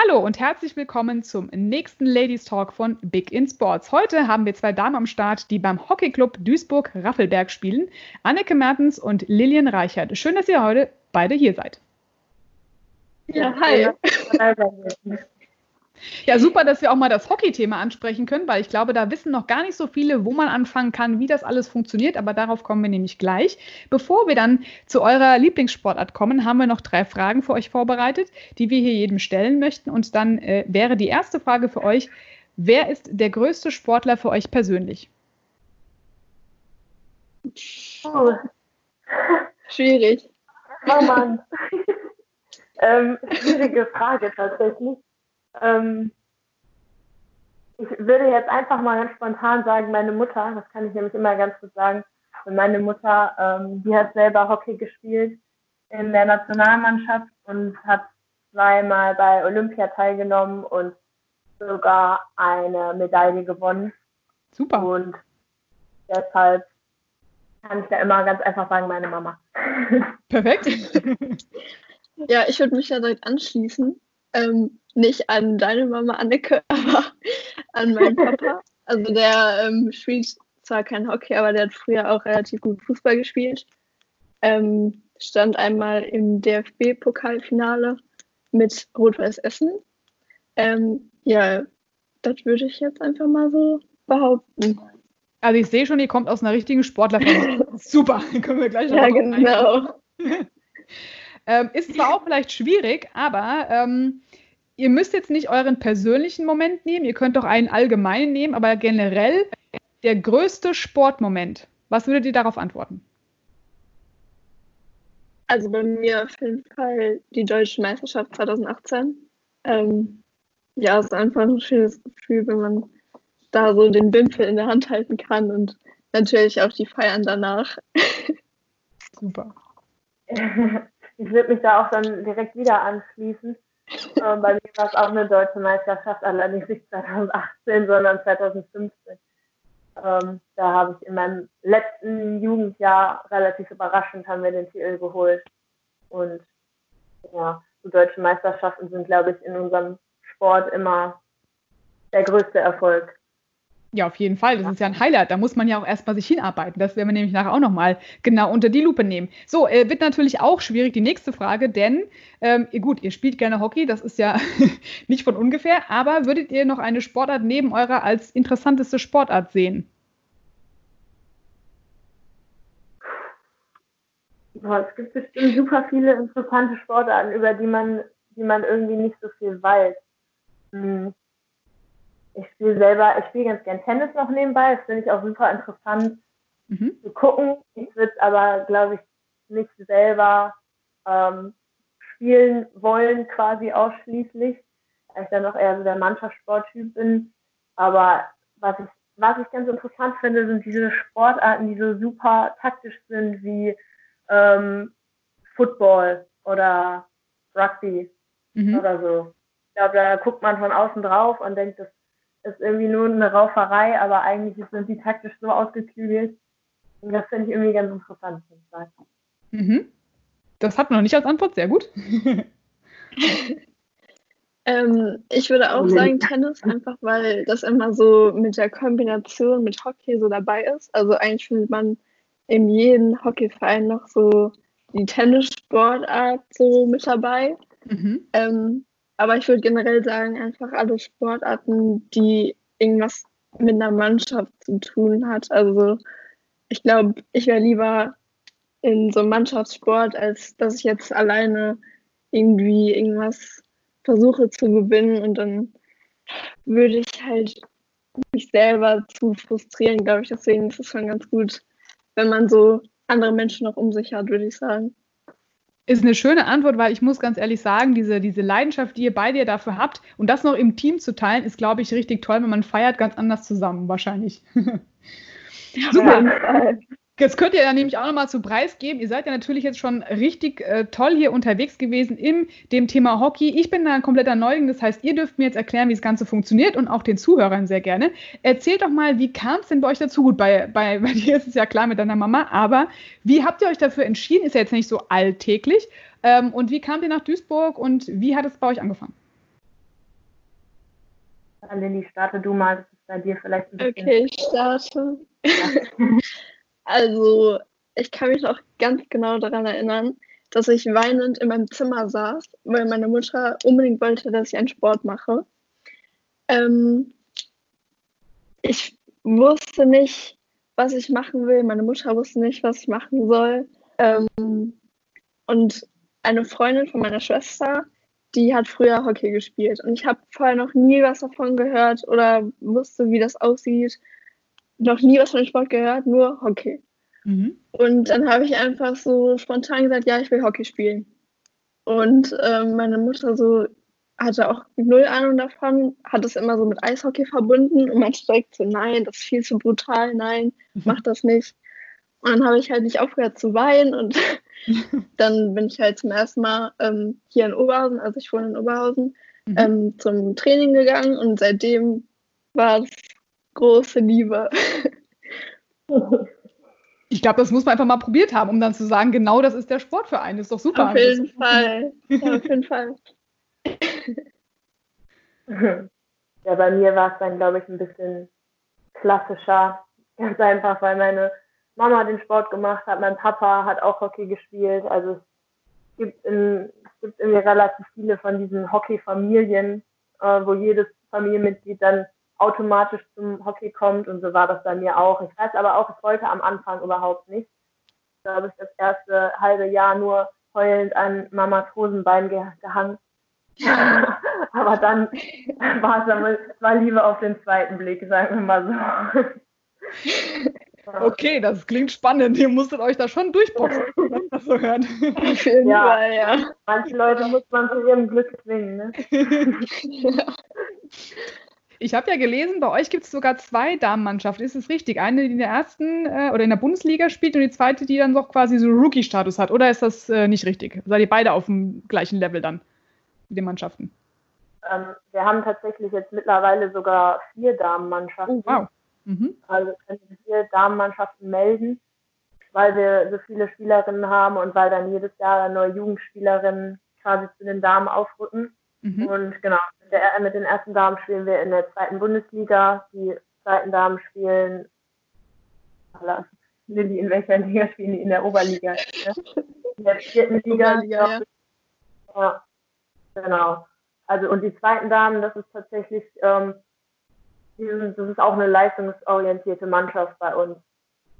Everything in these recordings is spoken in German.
Hallo und herzlich willkommen zum nächsten Ladies Talk von Big in Sports. Heute haben wir zwei Damen am Start, die beim Hockeyclub Duisburg-Raffelberg spielen. Anneke Mertens und Lilian Reichert. Schön, dass ihr heute beide hier seid. Ja, hi. Ja, super, dass wir auch mal das Hockey-Thema ansprechen können, weil ich glaube, da wissen noch gar nicht so viele, wo man anfangen kann, wie das alles funktioniert, aber darauf kommen wir nämlich gleich. Bevor wir dann zu eurer Lieblingssportart kommen, haben wir noch drei Fragen für euch vorbereitet, die wir hier jedem stellen möchten. Und dann äh, wäre die erste Frage für euch, wer ist der größte Sportler für euch persönlich? Oh. Schwierig. Oh Mann. ähm, schwierige Frage tatsächlich. Ähm, ich würde jetzt einfach mal ganz spontan sagen, meine Mutter, das kann ich nämlich immer ganz gut sagen, meine Mutter, ähm, die hat selber Hockey gespielt in der Nationalmannschaft und hat zweimal bei Olympia teilgenommen und sogar eine Medaille gewonnen. Super. Und deshalb kann ich da immer ganz einfach sagen, meine Mama. Perfekt. ja, ich würde mich ja direkt anschließen. Ähm, nicht an deine Mama Anneke, aber an meinen Papa. Also der ähm, spielt zwar kein Hockey, aber der hat früher auch relativ gut Fußball gespielt. Ähm, stand einmal im DFB-Pokalfinale mit Rot-Weiß Essen. Ähm, ja, das würde ich jetzt einfach mal so behaupten. Also ich sehe schon, ihr kommt aus einer richtigen Sportlerfamilie. Super, können wir gleich noch Ja, genau. Ähm, ist zwar auch vielleicht schwierig, aber ähm, ihr müsst jetzt nicht euren persönlichen Moment nehmen, ihr könnt doch einen allgemeinen nehmen, aber generell der größte Sportmoment. Was würdet ihr darauf antworten? Also bei mir auf jeden Fall die deutsche Meisterschaft 2018. Ähm, ja, es ist einfach ein schönes Gefühl, wenn man da so den Wimpel in der Hand halten kann und natürlich auch die Feiern danach. Super. Ich würde mich da auch dann direkt wieder anschließen. Äh, bei mir war es auch eine deutsche Meisterschaft, allerdings nicht 2018, sondern 2015. Ähm, da habe ich in meinem letzten Jugendjahr relativ überraschend haben wir den Titel geholt. Und ja, so deutsche Meisterschaften sind, glaube ich, in unserem Sport immer der größte Erfolg. Ja, auf jeden Fall. Das ist ja ein Highlight. Da muss man ja auch erstmal sich hinarbeiten. Das werden wir nämlich nachher auch nochmal genau unter die Lupe nehmen. So, äh, wird natürlich auch schwierig die nächste Frage, denn ähm, gut, ihr spielt gerne Hockey, das ist ja nicht von ungefähr, aber würdet ihr noch eine Sportart neben eurer als interessanteste Sportart sehen? Boah, es gibt bestimmt super viele interessante Sportarten, über die man, die man irgendwie nicht so viel weiß. Hm ich spiele selber, ich spiele ganz gern Tennis noch nebenbei. Das finde ich auch super interessant mhm. zu gucken. Ich würde es aber, glaube ich, nicht selber ähm, spielen wollen, quasi ausschließlich, weil ich dann noch eher so der Mannschaftssporttyp bin. Aber was ich, was ich ganz interessant finde, sind diese Sportarten, die so super taktisch sind, wie ähm, Football oder Rugby mhm. oder so. Ich glaube, da guckt man von außen drauf und denkt, das ist irgendwie nur eine Rauferei, aber eigentlich sind die taktisch so ausgeklügelt. Und das finde ich irgendwie ganz interessant. Mhm. Das hat man noch nicht als Antwort, sehr gut. ähm, ich würde auch sagen Tennis, einfach weil das immer so mit der Kombination mit Hockey so dabei ist. Also eigentlich findet man in jedem Hockeyverein noch so die Tennissportart so mit dabei. Mhm. Ähm, aber ich würde generell sagen, einfach alle Sportarten, die irgendwas mit einer Mannschaft zu tun hat. Also ich glaube, ich wäre lieber in so einem Mannschaftssport, als dass ich jetzt alleine irgendwie irgendwas versuche zu gewinnen und dann würde ich halt mich selber zu frustrieren, glaube ich. Deswegen ist es schon ganz gut, wenn man so andere Menschen noch um sich hat, würde ich sagen. Ist eine schöne Antwort, weil ich muss ganz ehrlich sagen, diese, diese Leidenschaft, die ihr beide dafür habt und das noch im Team zu teilen, ist, glaube ich, richtig toll, wenn man feiert ganz anders zusammen, wahrscheinlich. Ja, Super. Jetzt könnt ihr ja nämlich auch nochmal zu Preis geben. Ihr seid ja natürlich jetzt schon richtig äh, toll hier unterwegs gewesen im dem Thema Hockey. Ich bin da ein kompletter Neuling, das heißt, ihr dürft mir jetzt erklären, wie das Ganze funktioniert und auch den Zuhörern sehr gerne. Erzählt doch mal, wie kam es denn bei euch dazu? Gut, bei, bei, bei dir ist es ja klar mit deiner Mama, aber wie habt ihr euch dafür entschieden? Ist ja jetzt nicht so alltäglich. Ähm, und wie kamt ihr nach Duisburg und wie hat es bei euch angefangen? Lilly, starte du mal, das ist bei dir vielleicht ein bisschen. Okay, ich starte. Ja. Also, ich kann mich noch ganz genau daran erinnern, dass ich weinend in meinem Zimmer saß, weil meine Mutter unbedingt wollte, dass ich einen Sport mache. Ähm, ich wusste nicht, was ich machen will. Meine Mutter wusste nicht, was ich machen soll. Ähm, und eine Freundin von meiner Schwester, die hat früher Hockey gespielt. Und ich habe vorher noch nie was davon gehört oder wusste, wie das aussieht noch nie was von Sport gehört, nur Hockey. Mhm. Und dann habe ich einfach so spontan gesagt, ja, ich will Hockey spielen. Und äh, meine Mutter so hatte auch null Ahnung davon, hat es immer so mit Eishockey verbunden und meinte direkt so, nein, das ist viel zu brutal, nein, mhm. mach das nicht. Und dann habe ich halt nicht aufgehört zu weinen und dann bin ich halt zum ersten Mal ähm, hier in Oberhausen, also ich wohne in Oberhausen, mhm. ähm, zum Training gegangen und seitdem war es große Liebe. Ich glaube, das muss man einfach mal probiert haben, um dann zu sagen, genau das ist der Sport für einen. Ist doch super. Auf jeden Fall. Ja, auf jeden Fall. Ja, bei mir war es dann, glaube ich, ein bisschen klassischer. Ganz einfach, weil meine Mama den Sport gemacht hat, mein Papa hat auch Hockey gespielt. Also es gibt, in, es gibt irgendwie relativ viele von diesen Hockey-Familien, äh, wo jedes Familienmitglied dann automatisch zum Hockey kommt und so war das bei mir auch. Ich weiß aber auch, ich wollte am Anfang überhaupt nicht. Da habe ich das erste halbe Jahr nur heulend an Mamas Hosenbein ge gehangen. aber dann war es dann war Liebe auf den zweiten Blick, sagen wir mal so. Okay, das klingt spannend. Ihr musstet euch da schon durchboxen, wenn man das so hört. Auf jeden ja. Fall, ja. Manche Leute muss man zu ihrem Glück zwingen, ne? ja. Ich habe ja gelesen, bei euch gibt es sogar zwei Damenmannschaften. Ist es richtig? Eine, die in der ersten äh, oder in der Bundesliga spielt und die zweite, die dann noch quasi so Rookie-Status hat. Oder ist das äh, nicht richtig? Seid ihr beide auf dem gleichen Level dann mit den Mannschaften? Ähm, wir haben tatsächlich jetzt mittlerweile sogar vier Damenmannschaften. Oh, wow. Mhm. Also können vier Damenmannschaften melden, weil wir so viele Spielerinnen haben und weil dann jedes Jahr neue Jugendspielerinnen quasi zu den Damen aufrücken. Mhm. Und genau, der, mit, den ersten Damen spielen wir in der zweiten Bundesliga. Die zweiten Damen spielen, Lilly, in welcher Liga spielen die? In der Oberliga. In der vierten Liga. Oberliga ja. ja, genau. Also und die zweiten Damen, das ist tatsächlich, ähm, das ist auch eine leistungsorientierte Mannschaft bei uns.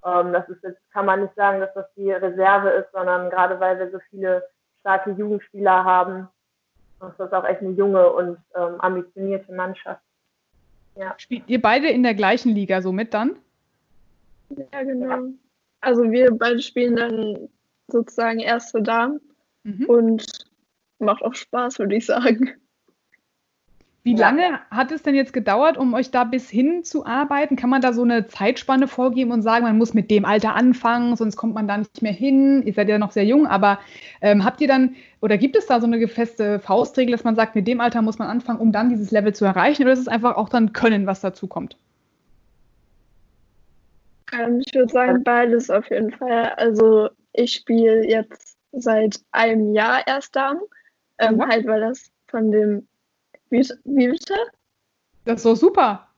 Ähm, das ist jetzt, kann man nicht sagen, dass das die Reserve ist, sondern gerade weil wir so viele starke Jugendspieler haben, das ist auch echt eine junge und ähm, ambitionierte Mannschaft. Ja. Spielt ihr beide in der gleichen Liga so mit dann? Ja, genau. Also wir beide spielen dann sozusagen erste Damen mhm. und macht auch Spaß, würde ich sagen. Wie ja. lange hat es denn jetzt gedauert, um euch da bis hin zu arbeiten? Kann man da so eine Zeitspanne vorgeben und sagen, man muss mit dem Alter anfangen, sonst kommt man da nicht mehr hin? Ihr seid ja noch sehr jung, aber ähm, habt ihr dann oder gibt es da so eine feste Faustregel, dass man sagt, mit dem Alter muss man anfangen, um dann dieses Level zu erreichen? Oder ist es einfach auch dann Können, was dazu kommt? Ähm, ich würde sagen, beides auf jeden Fall. Also ich spiele jetzt seit einem Jahr erst Damen. Ähm. Halt, weil das von dem wie, wie bitte? Das ist doch super.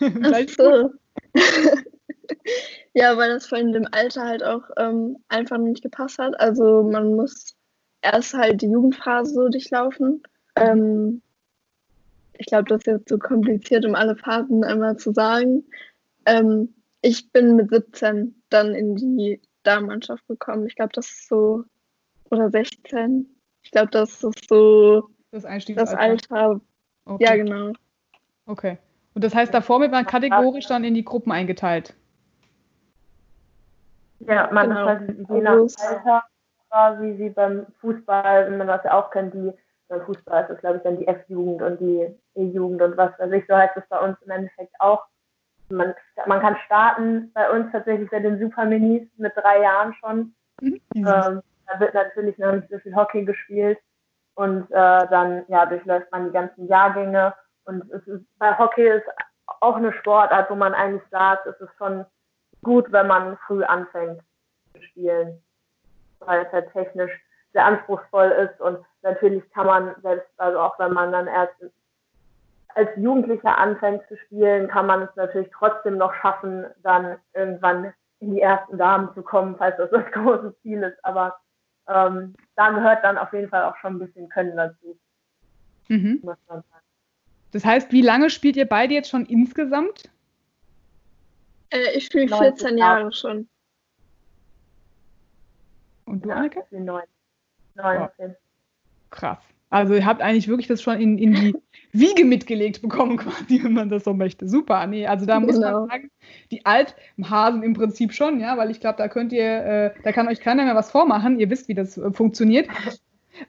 Ach so. ja, weil das von dem Alter halt auch ähm, einfach nicht gepasst hat. Also man muss erst halt die Jugendphase so durchlaufen. Ähm, ich glaube, das ist jetzt so kompliziert, um alle Fahrten einmal zu sagen. Ähm, ich bin mit 17 dann in die Damenmannschaft gekommen. Ich glaube, das ist so, oder 16. Ich glaube, das ist so Das das Einstiegsalter. Alter. Okay. Ja, genau. Okay. Und das heißt, davor wird man kategorisch dann in die Gruppen eingeteilt. Ja, man Genau. ist halt je nach Also- Alter quasi wie beim Fußball, wenn man das ja auch kennt, die beim Fußball ist das glaube ich dann die F-Jugend und die E-Jugend und was weiß ich, so heißt es bei uns im Endeffekt auch. Man, man kann starten bei uns tatsächlich bei den Superminis mit drei Jahren schon. Mhm. Ähm, da wird natürlich noch nicht so viel Hockey gespielt und äh, dann ja durchläuft man die ganzen Jahrgänge und es ist, bei Hockey ist auch eine Sportart, wo man eigentlich sagt, es ist schon gut, wenn man früh anfängt zu spielen, weil es halt technisch sehr anspruchsvoll ist und natürlich kann man selbst, also auch wenn man dann erst als Jugendlicher anfängt zu spielen, kann man es natürlich trotzdem noch schaffen, dann irgendwann in die ersten Damen zu kommen, falls das das große Ziel ist. Aber ähm, da gehört dann auf jeden Fall auch schon ein bisschen Können dazu, Mhm. muss man sagen. Das heißt, wie lange spielt ihr beide jetzt schon insgesamt? Äh, ich spiele 19 14 Jahre schon. Und du, Ja, Anneke? das sind neun. 19. Krass. Also ihr habt eigentlich wirklich das schon in, in die Wiege mitgelegt bekommen, quasi, wenn man das so möchte. Super. Nee, also da muss Genau. man sagen, die Althasen im Prinzip schon, ja, weil ich glaube, da könnt ihr, äh, da kann euch keiner mehr was vormachen. Ihr wisst, wie das äh, funktioniert.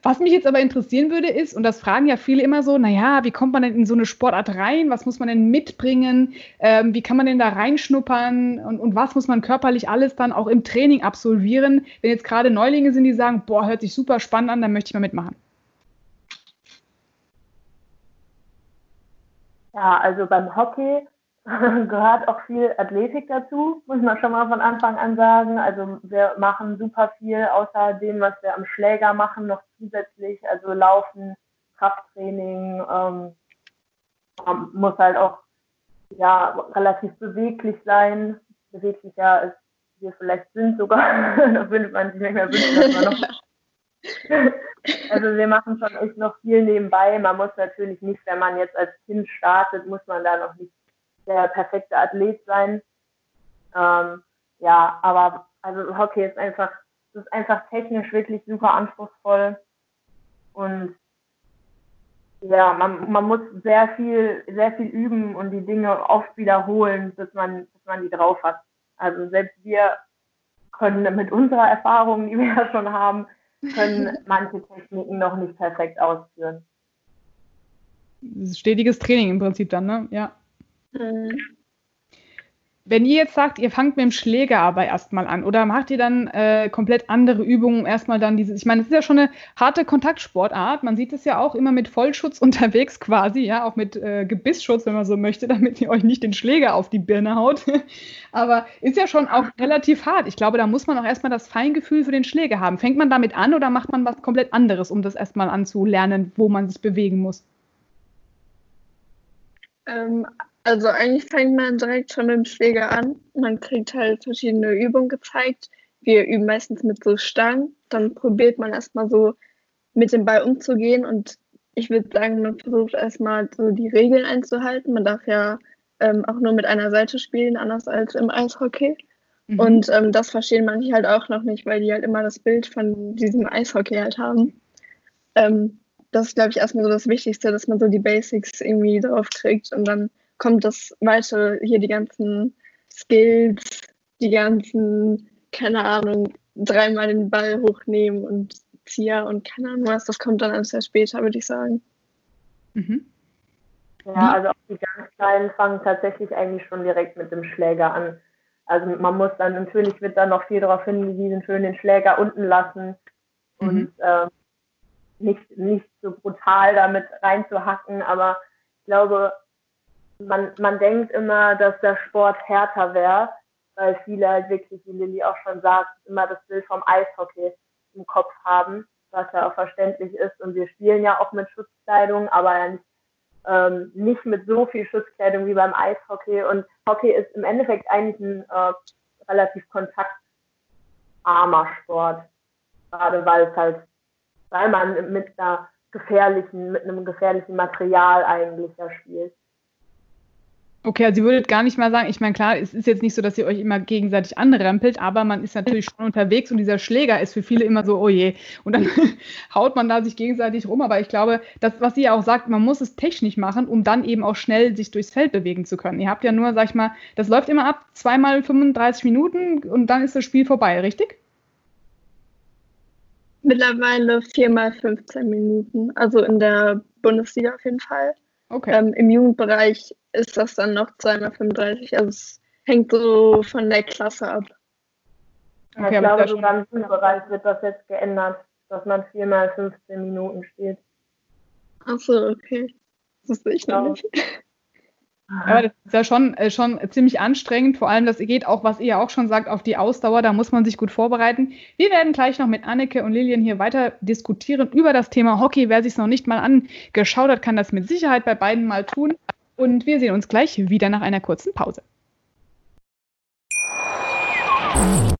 Was mich jetzt aber interessieren würde, ist, und das fragen ja viele immer so, naja, wie kommt man denn in so eine Sportart rein? Was muss man denn mitbringen? Ähm, wie kann man denn da reinschnuppern? Und, und was muss man körperlich alles dann auch im Training absolvieren? Wenn jetzt gerade Neulinge sind, die sagen, boah, hört sich super spannend an, dann möchte ich mal mitmachen. Ja, also beim Hockey gehört auch viel Athletik dazu, muss man schon mal von Anfang an sagen. Also wir machen super viel außer dem, was wir am Schläger machen, noch zusätzlich. Also Laufen, Krafttraining, ähm, man muss halt auch ja, relativ beweglich sein. Beweglicher als wir vielleicht sind sogar. da würde man sich nicht mehr wünschen, dass man noch also wir machen schon echt noch viel nebenbei. Man muss natürlich nicht, wenn man jetzt als Kind startet, muss man da noch nicht der perfekte Athlet sein. Ähm, ja, aber also Hockey ist einfach, ist einfach technisch wirklich super anspruchsvoll und ja, man, man muss sehr viel, sehr viel üben und die Dinge oft wiederholen, bis man, bis man die drauf hat. Also selbst wir können mit unserer Erfahrung, die wir ja schon haben, können manche Techniken noch nicht perfekt ausführen. Das ist stetiges Training im Prinzip dann, ne? Ja. Mhm. Wenn ihr jetzt sagt, ihr fangt mit dem Schläger aber erstmal an oder macht ihr dann äh, komplett andere Übungen, erstmal dann dieses, ich meine, es ist ja schon eine harte Kontaktsportart, man sieht es ja auch immer mit Vollschutz unterwegs quasi, ja, auch mit äh, Gebissschutz, wenn man so möchte, damit ihr euch nicht den Schläger auf die Birne haut. aber ist ja schon auch relativ hart. Ich glaube, da muss man auch erstmal das Feingefühl für den Schläger haben. Fängt man damit an oder macht man was komplett anderes, um das erstmal anzulernen, wo man sich bewegen muss? Ähm, also eigentlich fängt man direkt schon mit dem Schläger an. Man kriegt halt verschiedene Übungen gezeigt. Wir üben meistens mit so Stangen. Dann probiert man erstmal so mit dem Ball umzugehen und ich würde sagen, man versucht erstmal so die Regeln einzuhalten. Man darf ja ähm, auch nur mit einer Seite spielen, anders als im Eishockey. Mhm. Und ähm, das verstehen manche halt auch noch nicht, weil die halt immer das Bild von diesem Eishockey halt haben. Ähm, das ist, glaube ich, erstmal so das Wichtigste, dass man so die Basics irgendwie drauf kriegt und dann kommt das weitere, hier die ganzen Skills, die ganzen, keine Ahnung, dreimal den Ball hochnehmen und Zieher und keine Ahnung was, das kommt dann alles sehr später, würde ich sagen. Mhm. Ja, also auch die ganz Kleinen fangen tatsächlich eigentlich schon direkt mit dem Schläger an. Also man muss dann, natürlich wird dann noch viel darauf hingewiesen, schön den Schläger unten lassen und Mhm. ähm, nicht, nicht so brutal damit reinzuhacken, aber ich glaube, man, man denkt immer, dass der Sport härter wäre, weil viele halt wirklich, wie Lilly auch schon sagt, immer das Bild vom Eishockey im Kopf haben, was ja auch verständlich ist. Und wir spielen ja auch mit Schutzkleidung, aber nicht, ähm, nicht mit so viel Schutzkleidung wie beim Eishockey. Und Hockey ist im Endeffekt eigentlich ein äh, relativ kontaktarmer Sport, gerade weil es halt weil man mit einer gefährlichen, mit einem gefährlichen Material eigentlich ja spielt. Okay, also ihr würdet gar nicht mal sagen, ich meine, klar, es ist jetzt nicht so, dass ihr euch immer gegenseitig anrempelt, aber man ist natürlich schon unterwegs und dieser Schläger ist für viele immer so, oh je. Und dann haut man da sich gegenseitig rum. Aber ich glaube, das, was ihr auch sagt, man muss es technisch machen, um dann eben auch schnell sich durchs Feld bewegen zu können. Ihr habt ja nur, sag ich mal, das läuft immer ab, zweimal 35 Minuten und dann ist das Spiel vorbei, richtig? Mittlerweile viermal 15 Minuten, also in der Bundesliga auf jeden Fall. Okay. Ähm, Im Jugendbereich ist das dann noch 235. Also es hängt so von der Klasse ab. Okay, ich glaube, sogar im Jugendbereich wird das jetzt geändert, dass man viermal 15 Minuten spielt. Achso, okay. Das sehe ich noch nicht. Ja, das ist ja schon, äh, schon ziemlich anstrengend. Vor allem, das geht auch, was ihr auch schon sagt, auf die Ausdauer. Da muss man sich gut vorbereiten. Wir werden gleich noch mit Anneke und Lilian hier weiter diskutieren über das Thema Hockey. Wer sich es noch nicht mal angeschaut hat, kann das mit Sicherheit bei beiden mal tun. Und wir sehen uns gleich wieder nach einer kurzen Pause.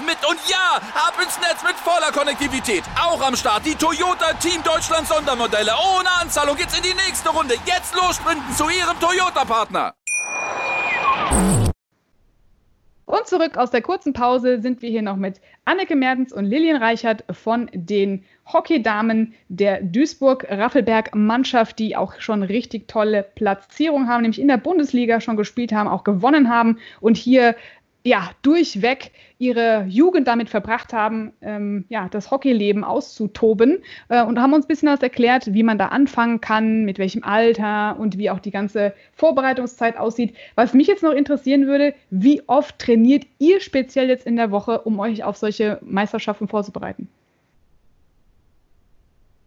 mit. Und ja, ab ins Netz mit voller Konnektivität. Auch am Start die Toyota Team Deutschland Sondermodelle. Ohne Anzahlung geht's in die nächste Runde. Jetzt los sprinten zu ihrem Toyota-Partner. Und zurück aus der kurzen Pause sind wir hier noch mit Anneke Mertens und Lilian Reichert von den Hockeydamen der Duisburg-Raffelberg-Mannschaft, die auch schon richtig tolle Platzierung haben, nämlich in der Bundesliga schon gespielt haben, auch gewonnen haben und hier ja, durchweg ihre Jugend damit verbracht haben, ähm, ja, das Hockeyleben auszutoben äh, und haben uns ein bisschen was erklärt, wie man da anfangen kann, mit welchem Alter und wie auch die ganze Vorbereitungszeit aussieht. Was mich jetzt noch interessieren würde, wie oft trainiert ihr speziell jetzt in der Woche, um euch auf solche Meisterschaften vorzubereiten?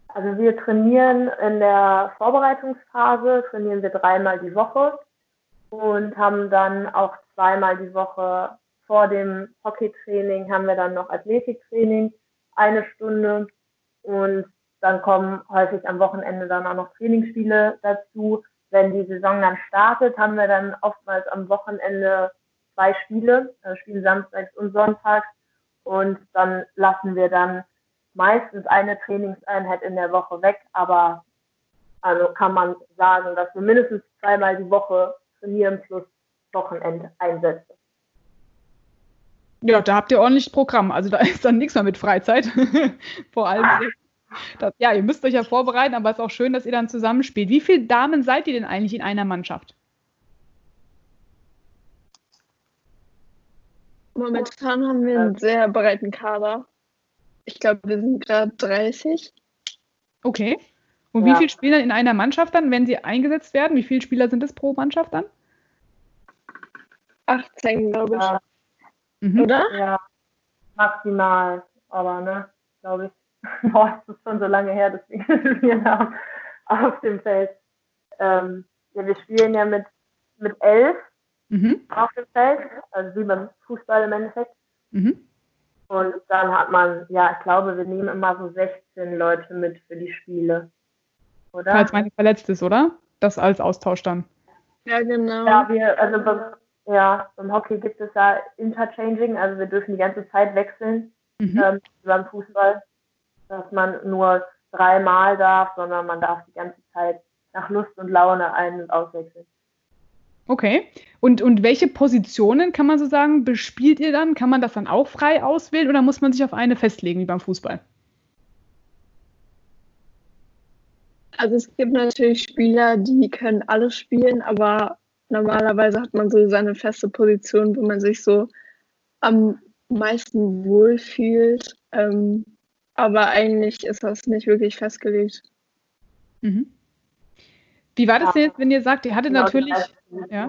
Also wir trainieren in der Vorbereitungsphase, trainieren wir dreimal die Woche und haben dann auch zweimal die Woche vor dem Hockeytraining haben wir dann noch Athletiktraining, eine Stunde. Und dann kommen häufig am Wochenende dann auch noch Trainingsspiele dazu. Wenn die Saison dann startet, haben wir dann oftmals am Wochenende zwei Spiele, also Spiele samstags und sonntags. Und dann lassen wir dann meistens eine Trainingseinheit in der Woche weg, aber also kann man sagen, dass wir mindestens zweimal die Woche trainieren plus Wochenendeinsätze. Ja, da habt ihr ordentlich Programm. Also da ist dann nichts mehr mit Freizeit. Vor allem. Das, ja, ihr müsst euch ja vorbereiten, aber es ist auch schön, dass ihr dann zusammenspielt. Wie viele Damen seid ihr denn eigentlich in einer Mannschaft? Momentan haben wir einen sehr breiten Kader. Ich glaube, wir sind gerade 30. Okay. Und ja. wie viele Spieler in einer Mannschaft dann, wenn sie eingesetzt werden? Wie viele Spieler sind es pro Mannschaft dann? 18, glaube ich. Ja. Mhm. Oder? Ja, maximal. Aber, ne, glaube ich. Boah, es ist schon so lange her, dass wir gespielt haben auf dem Feld. Ähm, ja, wir spielen ja mit, mit elf mhm. auf dem Feld, also wie beim Fußball im Endeffekt. Mhm. Und dann hat man, ja, ich glaube, wir nehmen immer so 16 Leute mit für die Spiele. Oder? Falls man verletzt ist, oder? Das als Austausch dann. Ja, genau. Ja, wir, also ja, im Hockey gibt es ja Interchanging, also wir dürfen die ganze Zeit wechseln mhm. ähm, beim Fußball, dass man nur dreimal darf, sondern man darf die ganze Zeit nach Lust und Laune ein- und auswechseln. Okay. Und, und welche Positionen kann man so sagen, bespielt ihr dann? Kann man das dann auch frei auswählen oder muss man sich auf eine festlegen wie beim Fußball? Also es gibt natürlich Spieler, die können alles spielen, aber normalerweise hat man so seine feste Position, wo man sich so am meisten wohlfühlt. Ähm, aber eigentlich ist das nicht wirklich festgelegt. Mhm. Wie war das denn jetzt, wenn ihr sagt, ihr hattet genau, natürlich. Ja?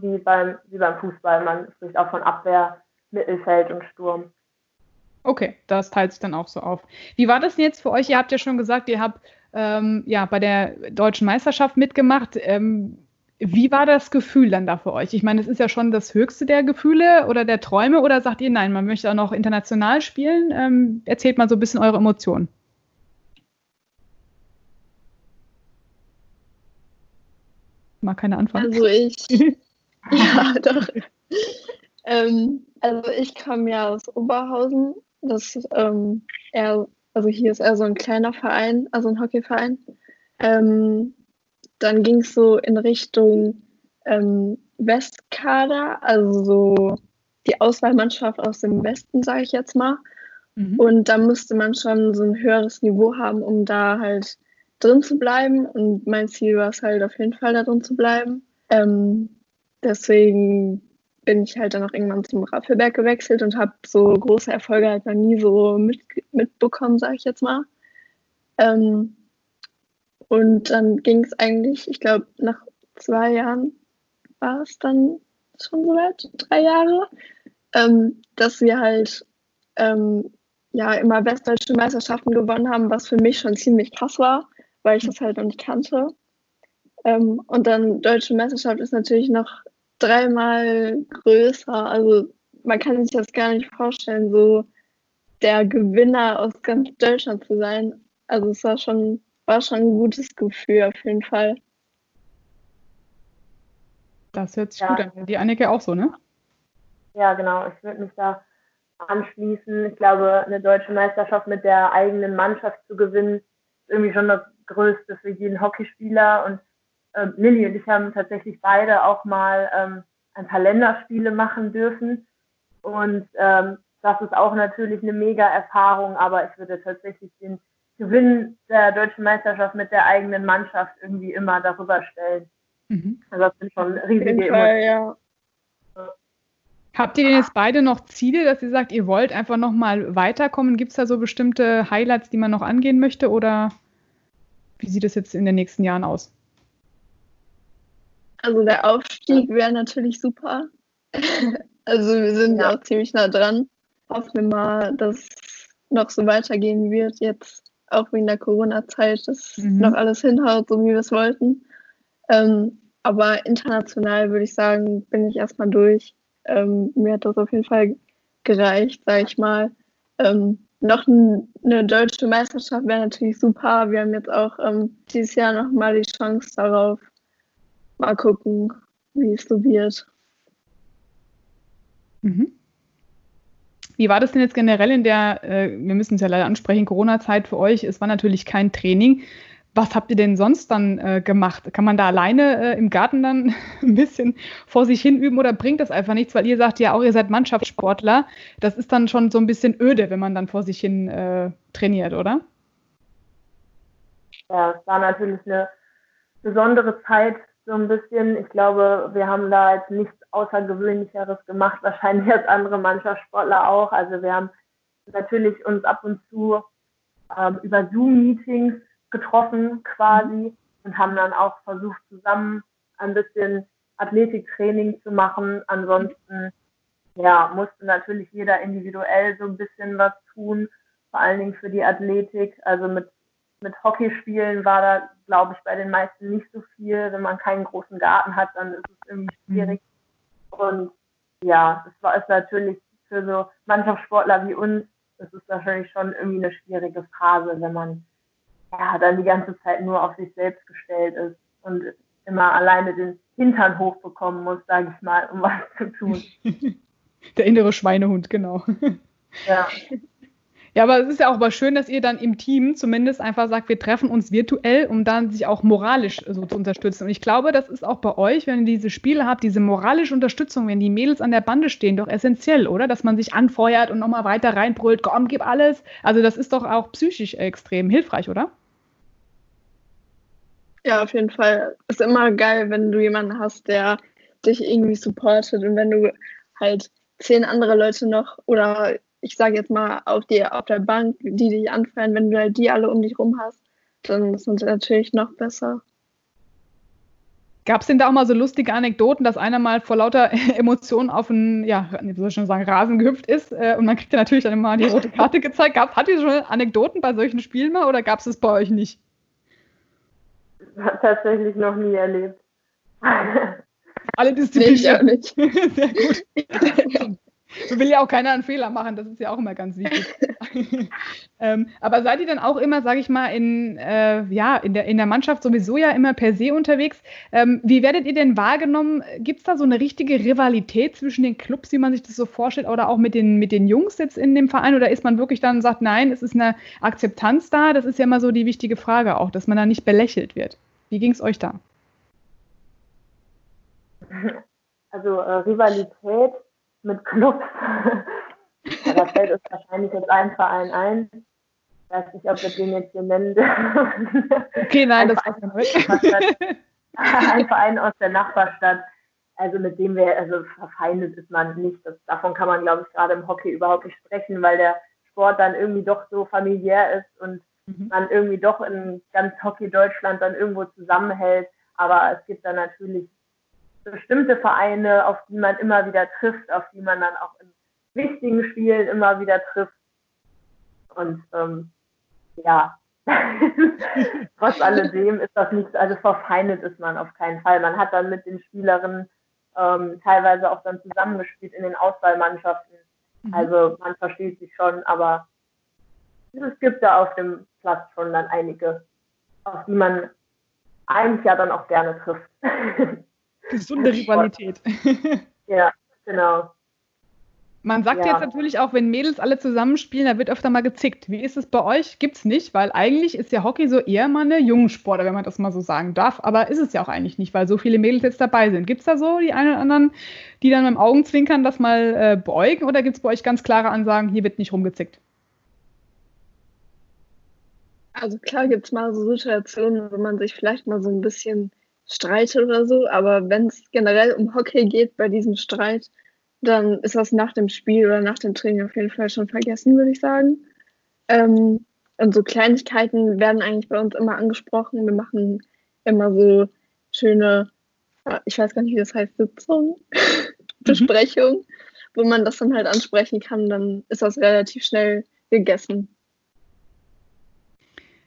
Wie, beim, wie beim Fußball, man spricht auch von Abwehr, Mittelfeld und Sturm. Okay, das teilt sich dann auch so auf. Wie war das denn jetzt für euch? Ihr habt ja schon gesagt, ihr habt ähm, ja bei der deutschen Meisterschaft mitgemacht. Ähm, wie war das Gefühl dann da für euch? Ich meine, es ist ja schon das höchste der Gefühle oder der Träume oder sagt ihr, nein, man möchte auch noch international spielen? Ähm, erzählt mal so ein bisschen eure Emotionen. Mal keine Antwort. Also ich, ja, doch. ähm, also ich komme ja aus Oberhausen. Das ähm, eher, also hier ist eher so ein kleiner Verein, also ein Hockeyverein. Ähm, dann ging es so in Richtung ähm, Westkader, also so die Auswahlmannschaft aus dem Westen, sage ich jetzt mal. Mhm. Und da musste man schon so ein höheres Niveau haben, um da halt drin zu bleiben. Und mein Ziel war es halt auf jeden Fall da drin zu bleiben. Ähm, deswegen bin ich halt dann auch irgendwann zum Raffelberg gewechselt und habe so große Erfolge halt noch nie so mit, mitbekommen, sage ich jetzt mal. Ähm, und dann ging es eigentlich, ich glaube, nach zwei Jahren war es dann schon so weit, drei Jahre, ähm, dass wir halt ähm, ja immer westdeutsche Meisterschaften gewonnen haben, was für mich schon ziemlich krass war, weil ich das halt noch nicht kannte. Ähm, und dann deutsche Meisterschaft ist natürlich noch dreimal größer. Also man kann sich das gar nicht vorstellen, so der Gewinner aus ganz Deutschland zu sein. Also es war schon war schon ein gutes Gefühl auf jeden Fall. Das hört sich ja. gut an. Die Anneke auch so, ne? Ja, genau. Ich würde mich da anschließen. Ich glaube, eine deutsche Meisterschaft mit der eigenen Mannschaft zu gewinnen, ist irgendwie schon das Größte für jeden Hockeyspieler. Und ähm, Lilly und ich haben tatsächlich beide auch mal ähm, ein paar Länderspiele machen dürfen. Und ähm, das ist auch natürlich eine mega Erfahrung, aber ich würde tatsächlich den Gewinn der deutschen Meisterschaft mit der eigenen Mannschaft irgendwie immer darüber stellen. Mhm. Also das sind schon riesige Fall, ja. Habt ihr denn jetzt beide noch Ziele, dass ihr sagt, ihr wollt einfach noch mal weiterkommen? Gibt es da so bestimmte Highlights, die man noch angehen möchte oder wie sieht es jetzt in den nächsten Jahren aus? Also der Aufstieg wäre natürlich super. also wir sind ja auch ziemlich nah dran. Hoffen wir mal, dass es noch so weitergehen wird jetzt auch wegen der Corona-Zeit, dass mhm. noch alles hinhaut, so wie wir es wollten. Ähm, aber international würde ich sagen, bin ich erstmal durch. Ähm, mir hat das auf jeden Fall gereicht, sage ich mal. Ähm, noch eine deutsche Meisterschaft wäre natürlich super. Wir haben jetzt auch ähm, dieses Jahr nochmal die Chance darauf. Mal gucken, wie es so wird. Mhm. Wie war das denn jetzt generell in der, äh, wir müssen es ja leider ansprechen, Corona-Zeit für euch? Es war natürlich kein Training. Was habt ihr denn sonst dann äh, gemacht? Kann man da alleine äh, im Garten dann ein bisschen vor sich hin üben oder bringt das einfach nichts? Weil ihr sagt ja auch, ihr seid Mannschaftssportler. Das ist dann schon so ein bisschen öde, wenn man dann vor sich hin äh, trainiert, oder? Ja, es war natürlich eine besondere Zeit so ein bisschen. Ich glaube, wir haben da jetzt nichts Außergewöhnlicheres gemacht, wahrscheinlich als andere Mannschaftssportler auch. Also wir haben natürlich uns ab und zu ähm, über Zoom-Meetings getroffen quasi und haben dann auch versucht, zusammen ein bisschen Athletiktraining zu machen. Ansonsten ja, musste natürlich jeder individuell so ein bisschen was tun, vor allen Dingen für die Athletik. Also mit mit Hockeyspielen war da, glaube ich, bei den meisten nicht so viel. Wenn man keinen großen Garten hat, dann ist es irgendwie schwierig. Mhm. Und ja, das war es natürlich für so Mannschaftssportler wie uns, das ist wahrscheinlich schon irgendwie eine schwierige Phase, wenn man ja dann die ganze Zeit nur auf sich selbst gestellt ist und immer alleine den Hintern hochbekommen muss, sage ich mal, um was zu tun. Der innere Schweinehund, genau. Ja. Ja, aber es ist ja auch mal schön, dass ihr dann im Team zumindest einfach sagt, wir treffen uns virtuell, um dann sich auch moralisch so zu unterstützen. Und ich glaube, das ist auch bei euch, wenn ihr diese Spiele habt, diese moralische Unterstützung, wenn die Mädels an der Bande stehen, doch essentiell, oder? Dass man sich anfeuert und nochmal weiter reinbrüllt, komm, gib alles. Also das ist doch auch psychisch extrem hilfreich, oder? Ja, auf jeden Fall. Ist immer geil, wenn du jemanden hast, der dich irgendwie supportet und wenn du halt zehn andere Leute noch oder ich sage jetzt mal, auf, die, auf der Bank, die dich anfallen, wenn du halt die alle um dich rum hast, dann ist es natürlich noch besser. Gab es denn da auch mal so lustige Anekdoten, dass einer mal vor lauter Emotionen auf einen, ja, wie soll ich schon sagen, Rasen gehüpft ist äh, und man kriegt ja natürlich dann immer die rote Karte gezeigt. Gab, hat ihr schon Anekdoten bei solchen Spielen mal oder gab es das bei euch nicht? Hat tatsächlich noch nie erlebt. Alle Disziplinen. Nee, Sehr gut. Will ja auch keiner einen Fehler machen, das ist ja auch immer ganz wichtig. ähm, aber seid ihr dann auch immer, sage ich mal, in, äh, ja, in, der, in der Mannschaft sowieso ja immer per se unterwegs? Ähm, wie werdet ihr denn wahrgenommen? Gibt es da so eine richtige Rivalität zwischen den Clubs, wie man sich das so vorstellt, oder auch mit den, mit den Jungs jetzt in dem Verein? Oder ist man wirklich dann sagt, nein, es ist eine Akzeptanz da? Das ist ja immer so die wichtige Frage auch, dass man da nicht belächelt wird. Wie ging es euch da? Also äh, Rivalität mit Clubs. da fällt uns wahrscheinlich jetzt ein Verein ein. Ich weiß nicht, ob wir den jetzt hier nennen. Okay, nein, das war's nicht. Ein Verein aus der Nachbarstadt, also mit dem wir, also verfeindet ist man nicht. Das, davon kann man, glaube ich, gerade im Hockey überhaupt nicht sprechen, weil der Sport dann irgendwie doch so familiär ist und mhm. man irgendwie doch in ganz Hockey Deutschland dann irgendwo zusammenhält. Aber es gibt dann natürlich bestimmte Vereine, auf die man immer wieder trifft, auf die man dann auch in wichtigen Spielen immer wieder trifft. Und ähm, ja, trotz alledem ist das nichts, also verfeindet ist man auf keinen Fall. Man hat dann mit den Spielerinnen ähm, teilweise auch dann zusammengespielt in den Auswahlmannschaften. Mhm. Also man versteht sich schon, aber es gibt da auf dem Platz schon dann einige, auf die man eigentlich ja dann auch gerne trifft. Gesunde Rivalität. ja, genau. Man sagt ja. jetzt natürlich auch, wenn Mädels alle zusammenspielen, da wird öfter mal gezickt. Wie ist es bei euch? Gibt es nicht, weil eigentlich ist ja Hockey so eher mal eine Jungensportler, wenn man das mal so sagen darf. Aber ist es ja auch eigentlich nicht, weil so viele Mädels jetzt dabei sind. Gibt es da so die einen oder anderen, die dann mit dem Augenzwinkern das mal äh, beäugen oder gibt es bei euch ganz klare Ansagen, hier wird nicht rumgezickt? Also klar gibt es mal so Situationen, wo man sich vielleicht mal so ein bisschen streitet oder so, aber wenn es generell um Hockey geht bei diesem Streit, dann ist das nach dem Spiel oder nach dem Training auf jeden Fall schon vergessen, würde ich sagen. Ähm, und so Kleinigkeiten werden eigentlich bei uns immer angesprochen. Wir machen immer so schöne, ich weiß gar nicht, wie das heißt, Sitzungen, Besprechungen, mhm. wo man das dann halt ansprechen kann. Dann ist das relativ schnell gegessen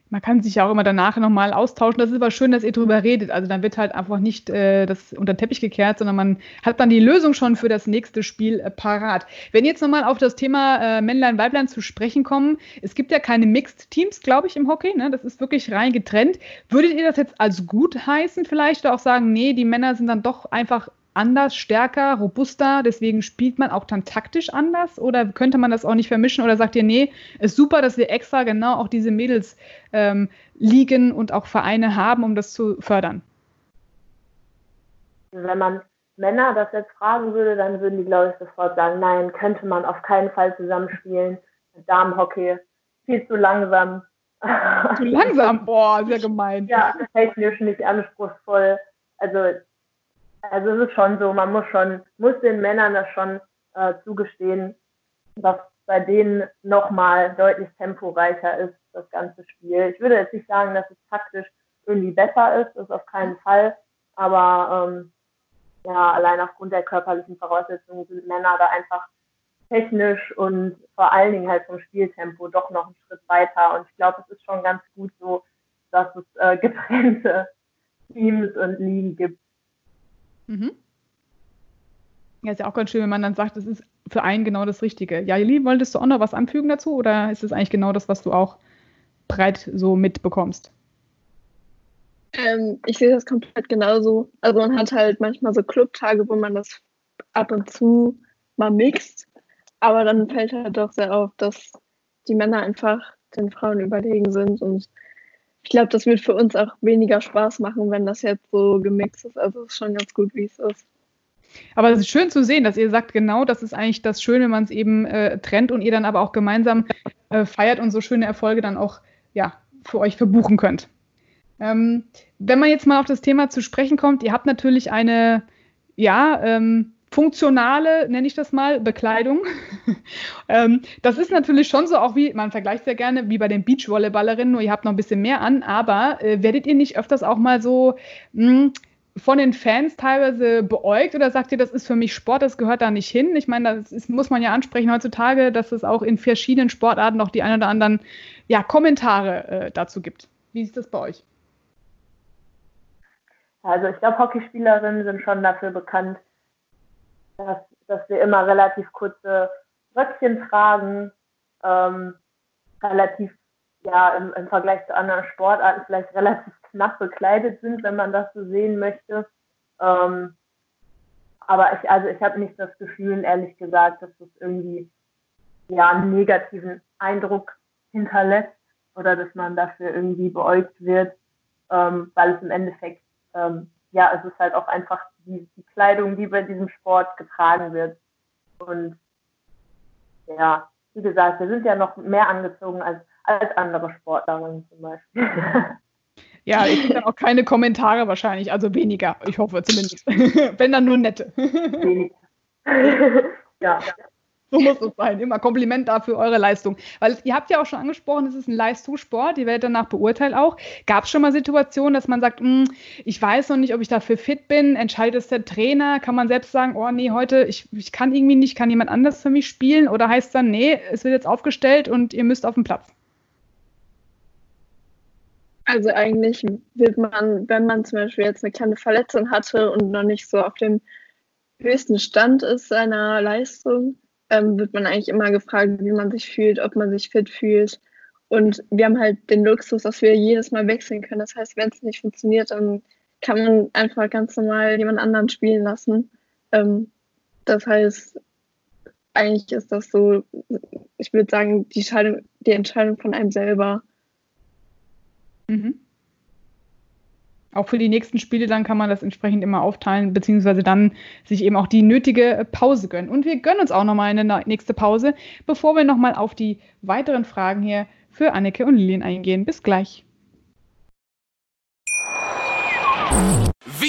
man kann sich ja auch immer danach nochmal austauschen. Das ist aber schön, dass ihr drüber redet. Also dann wird halt einfach nicht äh, das unter den Teppich gekehrt, sondern man hat dann die Lösung schon für das nächste Spiel äh, parat. Wenn jetzt nochmal auf das Thema äh, Männlein, Weiblein zu sprechen kommen, es gibt ja keine Mixed Teams, glaube ich, im Hockey. Ne? Das ist wirklich rein getrennt. Würdet ihr das jetzt als gut heißen vielleicht oder auch sagen, nee, die Männer sind dann doch einfach anders, stärker, robuster, deswegen spielt man auch dann taktisch anders? Oder könnte man das auch nicht vermischen? Oder sagt ihr, nee, ist super, dass wir extra genau auch diese Mädels ähm, liegen und auch Vereine haben, um das zu fördern? Wenn man Männer das jetzt fragen würde, dann würden die, glaube ich, sofort sagen, nein, könnte man auf keinen Fall zusammenspielen. Damenhockey, viel zu langsam. Zu langsam? Boah, sehr gemein. Ja, technisch nicht anspruchsvoll. Also also es ist schon so, man muss schon, muss den Männern das schon äh, zugestehen, dass bei denen nochmal deutlich temporeicher ist, das ganze Spiel. Ich würde jetzt nicht sagen, dass es taktisch irgendwie besser ist, ist auf keinen Fall, aber ähm, ja, allein aufgrund der körperlichen Voraussetzungen sind Männer da einfach technisch und vor allen Dingen halt vom Spieltempo doch noch einen Schritt weiter. Und ich glaube, es ist schon ganz gut so, dass es äh, getrennte Teams und Ligen gibt. Mhm. Ja, ist ja auch ganz schön, wenn man dann sagt, das ist für einen genau das Richtige. Ja, Jeli, wolltest du auch noch was anfügen dazu oder ist es eigentlich genau das, was du auch breit so mitbekommst? Ähm, ich sehe das komplett genauso. Also man hat halt manchmal so Clubtage, wo man das ab und zu mal mixt, aber dann fällt halt doch sehr auf, dass die Männer einfach den Frauen überlegen sind und ich glaube, das wird für uns auch weniger Spaß machen, wenn das jetzt so gemixt ist. Also es ist schon ganz gut, wie es ist. Aber es ist schön zu sehen, dass ihr sagt, genau das ist eigentlich das Schöne, wenn man es eben äh, trennt und ihr dann aber auch gemeinsam äh, feiert und so schöne Erfolge dann auch ja, für euch verbuchen könnt. Ähm, wenn man jetzt mal auf das Thema zu sprechen kommt, ihr habt natürlich eine, ja, ähm, funktionale, nenne ich das mal, Bekleidung. ähm, das ist natürlich schon so, auch wie, man vergleicht sehr gerne, wie bei den Beachvolleyballerinnen, nur ihr habt noch ein bisschen mehr an, aber äh, werdet ihr nicht öfters auch mal so, mh, hm, von den Fans teilweise beäugt oder sagt ihr, das ist für mich Sport, das gehört da nicht hin? Ich meine, das ist, muss man ja ansprechen heutzutage, dass es auch in verschiedenen Sportarten noch die ein oder anderen ja, Kommentare äh, dazu gibt. Wie ist das bei euch? Also ich glaube, Hockeyspielerinnen sind schon dafür bekannt, dass, dass wir immer relativ kurze Röckchen tragen, ähm, relativ, ja, im, im Vergleich zu anderen Sportarten vielleicht relativ knapp bekleidet sind, wenn man das so sehen möchte. Ähm, aber ich, also ich habe nicht das Gefühl, ehrlich gesagt, dass das irgendwie ja einen negativen Eindruck hinterlässt oder dass man dafür irgendwie beäugt wird, ähm, weil es im Endeffekt ähm, ja, es ist halt auch einfach die, die Kleidung, die bei diesem Sport getragen wird. Und ja, wie gesagt, wir sind ja noch mehr angezogen als, als andere Sportlerinnen zum Beispiel. Ja, ich kriege auch keine Kommentare wahrscheinlich, also weniger, ich hoffe zumindest. Wenn dann nur nette. ja. So muss es sein. Immer Kompliment dafür eure Leistung. Weil ihr habt ja auch schon angesprochen, es ist ein Leistungssport, ihr werdet danach beurteilt auch. Gab es schon mal Situationen, dass man sagt, hm, ich weiß noch nicht, ob ich dafür fit bin, entscheidet es der Trainer, kann man selbst sagen, oh nee, heute, ich, ich kann irgendwie nicht, kann jemand anders für mich spielen? Oder heißt dann, nee, es wird jetzt aufgestellt und ihr müsst auf den Platz? Also eigentlich wird man, wenn man zum Beispiel jetzt eine kleine Verletzung hatte und noch nicht so auf dem höchsten Stand ist seiner Leistung, ähm, wird man eigentlich immer gefragt, wie man sich fühlt, ob man sich fit fühlt. Und wir haben halt den Luxus, dass wir jedes Mal wechseln können. Das heißt, wenn es nicht funktioniert, dann kann man einfach ganz normal jemand anderen spielen lassen. Ähm, das heißt, eigentlich ist das so, ich würde sagen, die, die Entscheidung von einem selber. Mhm auch für die nächsten Spiele, dann kann man das entsprechend immer aufteilen, beziehungsweise dann sich eben auch die nötige Pause gönnen. Und wir gönnen uns auch nochmal eine nächste Pause, bevor wir nochmal auf die weiteren Fragen hier für Anneke und Lilien eingehen. Bis gleich.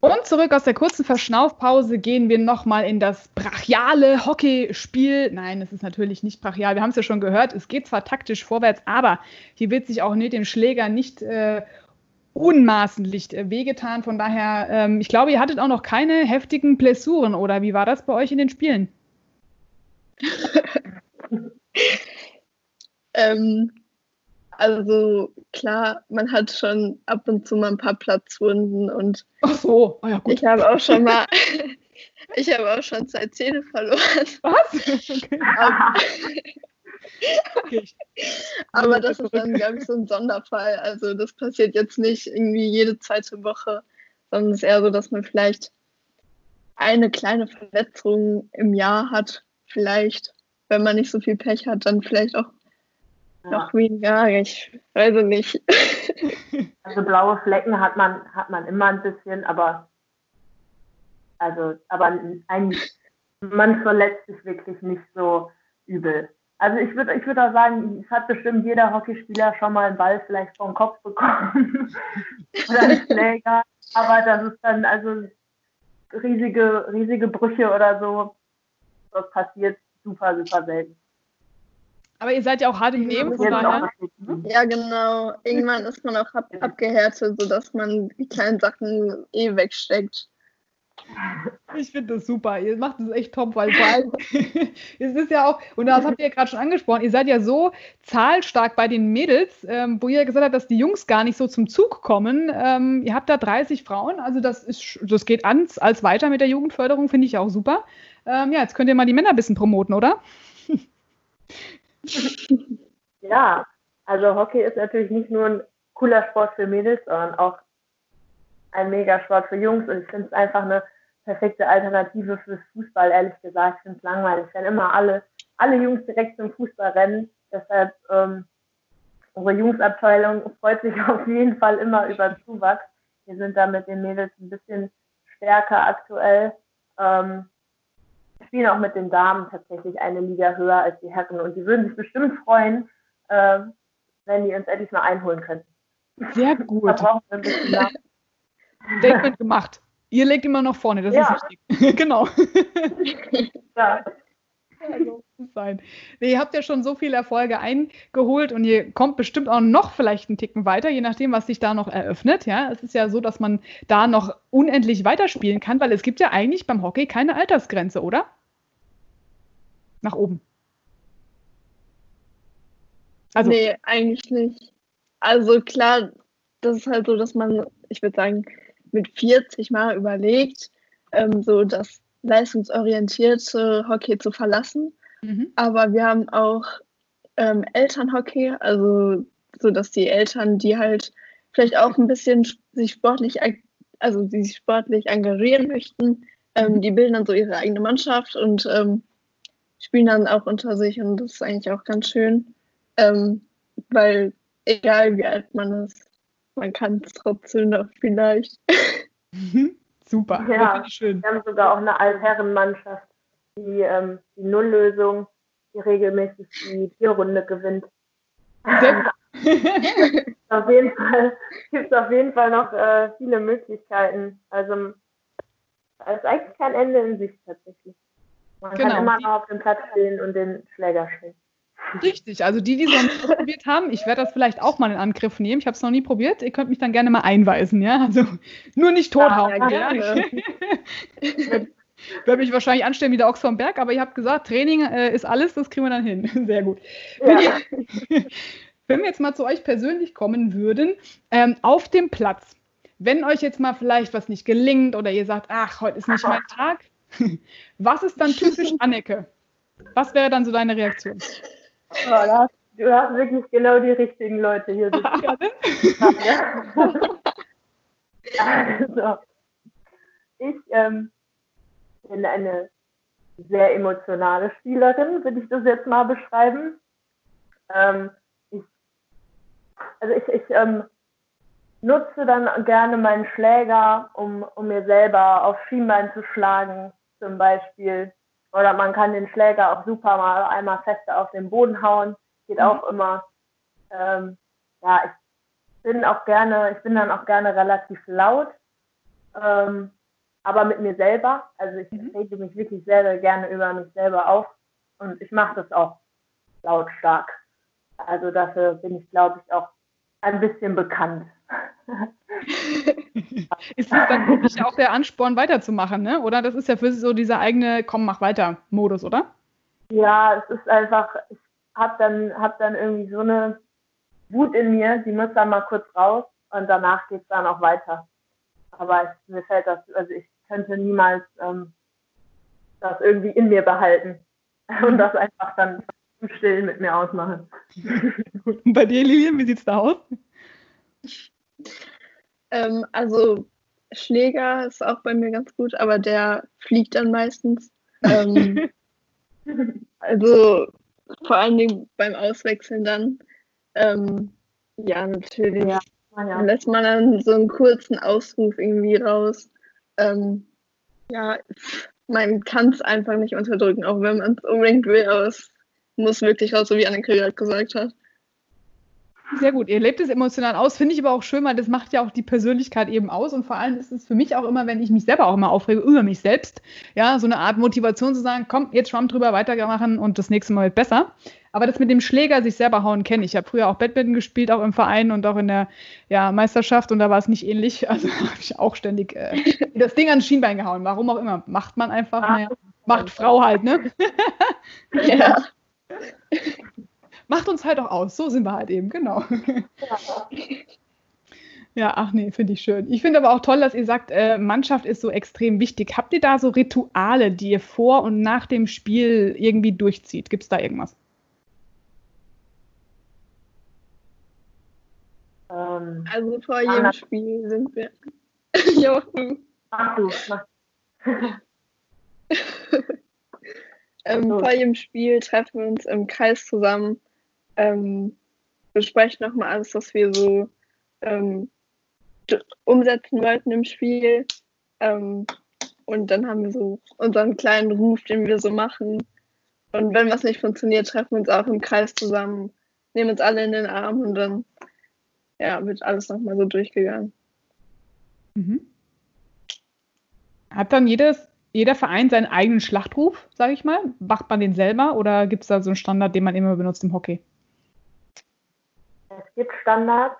Und zurück aus der kurzen Verschnaufpause gehen wir nochmal in das brachiale Hockeyspiel. Nein, es ist natürlich nicht brachial. Wir haben es ja schon gehört. Es geht zwar taktisch vorwärts, aber hier wird sich auch mit dem Schläger nicht äh, unmaßentlich äh, wehgetan. Von daher, ähm, ich glaube, ihr hattet auch noch keine heftigen Blessuren, oder wie war das bei euch in den Spielen? ähm, also klar, man hat schon ab und zu mal ein paar Platzwunden und Ach so, oh ja, gut. ich habe auch schon mal, ich habe auch schon zwei Zähne verloren. Was? Okay. Aber, okay. Aber das ist dann, glaube ich, so ein Sonderfall. Also das passiert jetzt nicht irgendwie jede zweite Woche, sondern es ist eher so, dass man vielleicht eine kleine Verletzung im Jahr hat, vielleicht, wenn man nicht so viel Pech hat, dann vielleicht auch noch weniger, ich weiß es nicht. Also blaue Flecken hat man, hat man immer ein bisschen, aber also, aber ein, man verletzt sich wirklich nicht so übel. Also ich würde ich würd auch sagen, es hat bestimmt jeder Hockeyspieler schon mal einen Ball vielleicht vom Kopf bekommen oder einen Schläger, aber das ist dann also riesige, riesige Brüche oder so, das passiert super, super selten. Aber ihr seid ja auch hart im Nehmen, von daher. Ja, genau. Irgendwann ist man auch ab abgehärtet, sodass man die kleinen Sachen eh wegsteckt. Ich finde das super. Ihr macht das echt top, weil vor allem, es ist ja auch, und das habt ihr ja gerade schon angesprochen, ihr seid ja so zahlstark bei den Mädels, ähm, wo ihr gesagt habt, dass die Jungs gar nicht so zum Zug kommen. Ähm, ihr habt da 30 Frauen, also das ist, das geht ans, als weiter mit der Jugendförderung, finde ich auch super. Ähm, ja, jetzt könnt ihr mal die Männer ein bisschen promoten, oder? ja, also Hockey ist natürlich nicht nur ein cooler Sport für Mädels, sondern auch ein Megasport für Jungs und ich finde es einfach eine perfekte Alternative fürs Fußball, ehrlich gesagt. Ich finde es langweilig, wenn immer alle, alle Jungs direkt zum Fußball rennen. Deshalb ähm, unsere Jungsabteilung freut sich auf jeden Fall immer über Zuwachs. Wir sind da mit den Mädels ein bisschen stärker aktuell. Ähm, spielen auch mit den Damen tatsächlich eine Liga höher als die Herren und die würden sich bestimmt freuen, äh, wenn die uns endlich mal einholen könnten. Sehr gut. Da brauchen wir ein bisschen Statement gemacht. Ihr legt immer noch vorne, das ja. ist wichtig. genau. ja. Also, sein. Nee, ihr habt ja schon so viele Erfolge eingeholt und ihr kommt bestimmt auch noch vielleicht einen Ticken weiter, je nachdem, was sich da noch eröffnet. Ja, es ist ja so, dass man da noch unendlich weiterspielen kann, weil es gibt ja eigentlich beim Hockey keine Altersgrenze, oder? Nach oben. Also, nee, eigentlich nicht. Also klar, das ist halt so, dass man, ich würde sagen, mit 40 Mal überlegt, ähm, so das leistungsorientierte Hockey zu verlassen. Mhm. Aber wir haben auch ähm, Elternhockey, also so dass die Eltern, die halt vielleicht auch ein bisschen sich sportlich, also die sich sportlich engagieren möchten, ähm, mhm. die bilden dann so ihre eigene Mannschaft und ähm, spielen dann auch unter sich und das ist eigentlich auch ganz schön, ähm, weil egal wie alt man ist, man kann es trotzdem noch vielleicht. Super, ja, schön. Wir haben sogar auch eine Altherrenmannschaft, die ähm, die Nulllösung, die regelmäßig die Tierrunde gewinnt. auf jeden Fall gibt es auf jeden Fall noch äh, viele Möglichkeiten. Also es ist eigentlich kein Ende in Sicht tatsächlich. Man genau. kann immer noch auf dem Platz stehen und den Schläger schwingen. Richtig, also die, die es noch nicht probiert haben, ich werde das vielleicht auch mal in Angriff nehmen. Ich habe es noch nie probiert. Ihr könnt mich dann gerne mal einweisen, ja. Also nur nicht tothauen. Ja, ja. werde mich wahrscheinlich anstellen wie der Ochs vom Berg, aber ihr habt gesagt, Training äh, ist alles, das kriegen wir dann hin. Sehr gut. Ja. Wenn wir jetzt mal zu euch persönlich kommen würden, ähm, auf dem Platz, wenn euch jetzt mal vielleicht was nicht gelingt oder ihr sagt, ach, heute ist nicht mein Tag, was ist dann typisch Anneke? Was wäre dann so deine Reaktion? Oh, hast, du hast wirklich genau die richtigen Leute hier sitzen. also, ich ähm, bin eine sehr emotionale Spielerin, würde ich das jetzt mal beschreiben. Ähm, ich, also ich, ich ähm, nutze dann gerne meinen Schläger, um, um mir selber auf Schienbein zu schlagen, zum Beispiel. Oder man kann den Schläger auch super mal einmal fester auf den Boden hauen. Geht mhm. auch immer. Ähm, ja, ich bin auch gerne, ich bin dann auch gerne relativ laut. Ähm, aber mit mir selber. Also ich mhm. rede mich wirklich sehr, sehr gerne über mich selber auf. Und ich mache das auch lautstark. Also dafür bin ich, glaube ich, auch ein bisschen bekannt. ist das dann wirklich auch der Ansporn, weiterzumachen, ne? Oder das ist ja für Sie so dieser eigene Komm, mach weiter Modus, oder? Ja, es ist einfach, ich habe dann, hab dann irgendwie so eine Wut in mir, die muss dann mal kurz raus und danach geht es dann auch weiter. Aber ich, mir fällt das, also ich könnte niemals ähm, das irgendwie in mir behalten und das einfach dann im Stillen mit mir ausmachen. Und bei dir, Lilian, wie sieht's da aus? Ähm, also Schläger ist auch bei mir ganz gut, aber der fliegt dann meistens. Ähm, also vor allen Dingen beim Auswechseln dann. Ähm, ja, natürlich. Ja, ja. lässt man dann so einen kurzen Ausruf irgendwie raus. Ähm, ja, man kann es einfach nicht unterdrücken, auch wenn man es unbedingt will, aber es muss wirklich raus, so wie Anneke gerade gesagt hat. Sehr gut. Ihr lebt es emotional aus, finde ich aber auch schön, weil das macht ja auch die Persönlichkeit eben aus. Und vor allem ist es für mich auch immer, wenn ich mich selber auch immer aufrege über mich selbst, ja, so eine Art Motivation zu sagen, komm, jetzt Schwamm drüber weitermachen und das nächste Mal wird besser. Aber das mit dem Schläger sich selber hauen kenne ich. Ich habe früher auch Badminton gespielt, auch im Verein und auch in der ja, Meisterschaft und da war es nicht ähnlich. Also habe ich auch ständig äh, das Ding ans Schienbein gehauen. Warum auch immer. Macht man einfach, naja, macht Frau halt, ne? ja. macht uns halt auch aus. So sind wir halt eben, genau. Ja, ja ach nee, finde ich schön. Ich finde aber auch toll, dass ihr sagt, äh, Mannschaft ist so extrem wichtig. Habt ihr da so Rituale, die ihr vor und nach dem Spiel irgendwie durchzieht? Gibt es da irgendwas? Ähm, also vor jedem Spiel sind wir. ja, Ach du, mach. ähm, vor jedem Spiel treffen wir uns im Kreis zusammen ähm, besprechen nochmal alles, was wir so ähm, umsetzen wollten im Spiel. Ähm, und dann haben wir so unseren kleinen Ruf, den wir so machen. Und wenn was nicht funktioniert, treffen wir uns auch im Kreis zusammen, nehmen uns alle in den Arm und dann ja, wird alles nochmal so durchgegangen. Mhm. Hat dann jedes, jeder Verein seinen eigenen Schlachtruf, sage ich mal? Macht man den selber oder gibt es da so einen Standard, den man immer benutzt im Hockey? Es gibt Standards,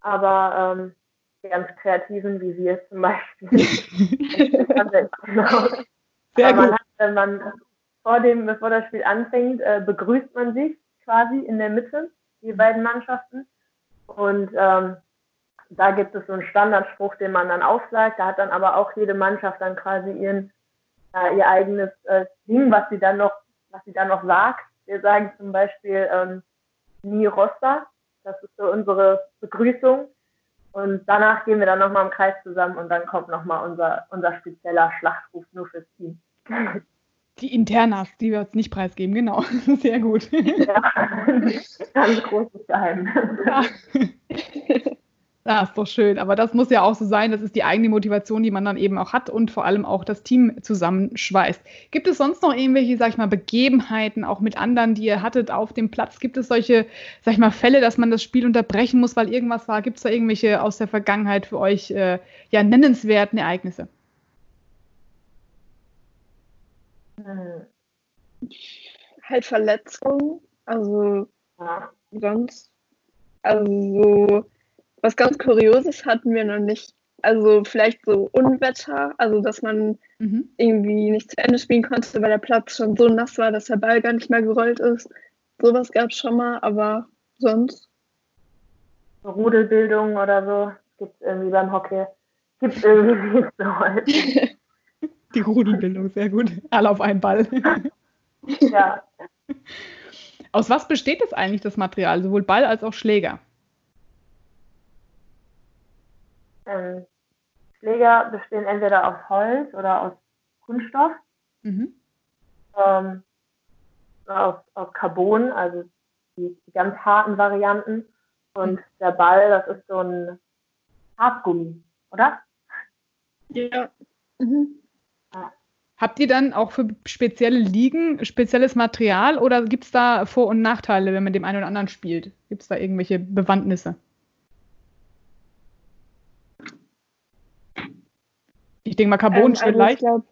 aber ähm, die ganz kreativen, wie wir zum Beispiel. Sehr gut. Man hat, wenn man vor dem, bevor das Spiel anfängt, äh, begrüßt man sich quasi in der Mitte, die beiden Mannschaften. Und ähm, da gibt es so einen Standardspruch, den man dann aufsagt. Da hat dann aber auch jede Mannschaft dann quasi ihren, äh, ihr eigenes äh, Ding, was sie dann noch, was sie dann noch sagt. Wir sagen zum Beispiel ähm, Ni Rosta. Das ist so unsere Begrüßung. Und danach gehen wir dann nochmal im Kreis zusammen und dann kommt nochmal unser, unser spezieller Schlachtruf nur fürs Team. Die Internas, die wir uns nicht preisgeben, genau. Sehr gut. Ja, ganz großes Geheimnis. Ja. Ja, ist doch schön. Aber das muss ja auch so sein. Das ist die eigene Motivation, die man dann eben auch hat und vor allem auch das Team zusammenschweißt. Gibt es sonst noch irgendwelche, sag ich mal, Begebenheiten, auch mit anderen, die ihr hattet auf dem Platz? Gibt es solche, sag ich mal, Fälle, dass man das Spiel unterbrechen muss, weil irgendwas war? Gibt es da irgendwelche aus der Vergangenheit für euch, äh, ja, nennenswerten Ereignisse? Hm. Halt Verletzungen, also ja. sonst, also so was ganz Kurioses hatten wir noch nicht. Also vielleicht so Unwetter, also dass man mhm. irgendwie nicht zu Ende spielen konnte, weil der Platz schon so nass war, dass der Ball gar nicht mehr gerollt ist. Sowas gab es schon mal, aber sonst. Rudelbildung oder so gibt es irgendwie beim Hockey. Gibt es irgendwie nicht so häufig. Die Rudelbildung, sehr gut. Alle auf einen Ball. ja. Aus was besteht das eigentlich, das Material, sowohl Ball als auch Schläger? Ähm, Schläger bestehen entweder aus Holz oder aus Kunststoff. Mhm. Ähm, aus, aus Carbon, also die, die, ganz harten Varianten. Und mhm. der Ball, das ist so ein Hartgummi, oder? Ja. Mhm. Habt ihr dann auch für spezielle Ligen spezielles Material oder gibt es da Vor- und Nachteile, wenn man dem einen oder anderen spielt? Gibt es da irgendwelche Bewandtnisse? Ich denke mal, Carbon ähm, also leicht. Glaub,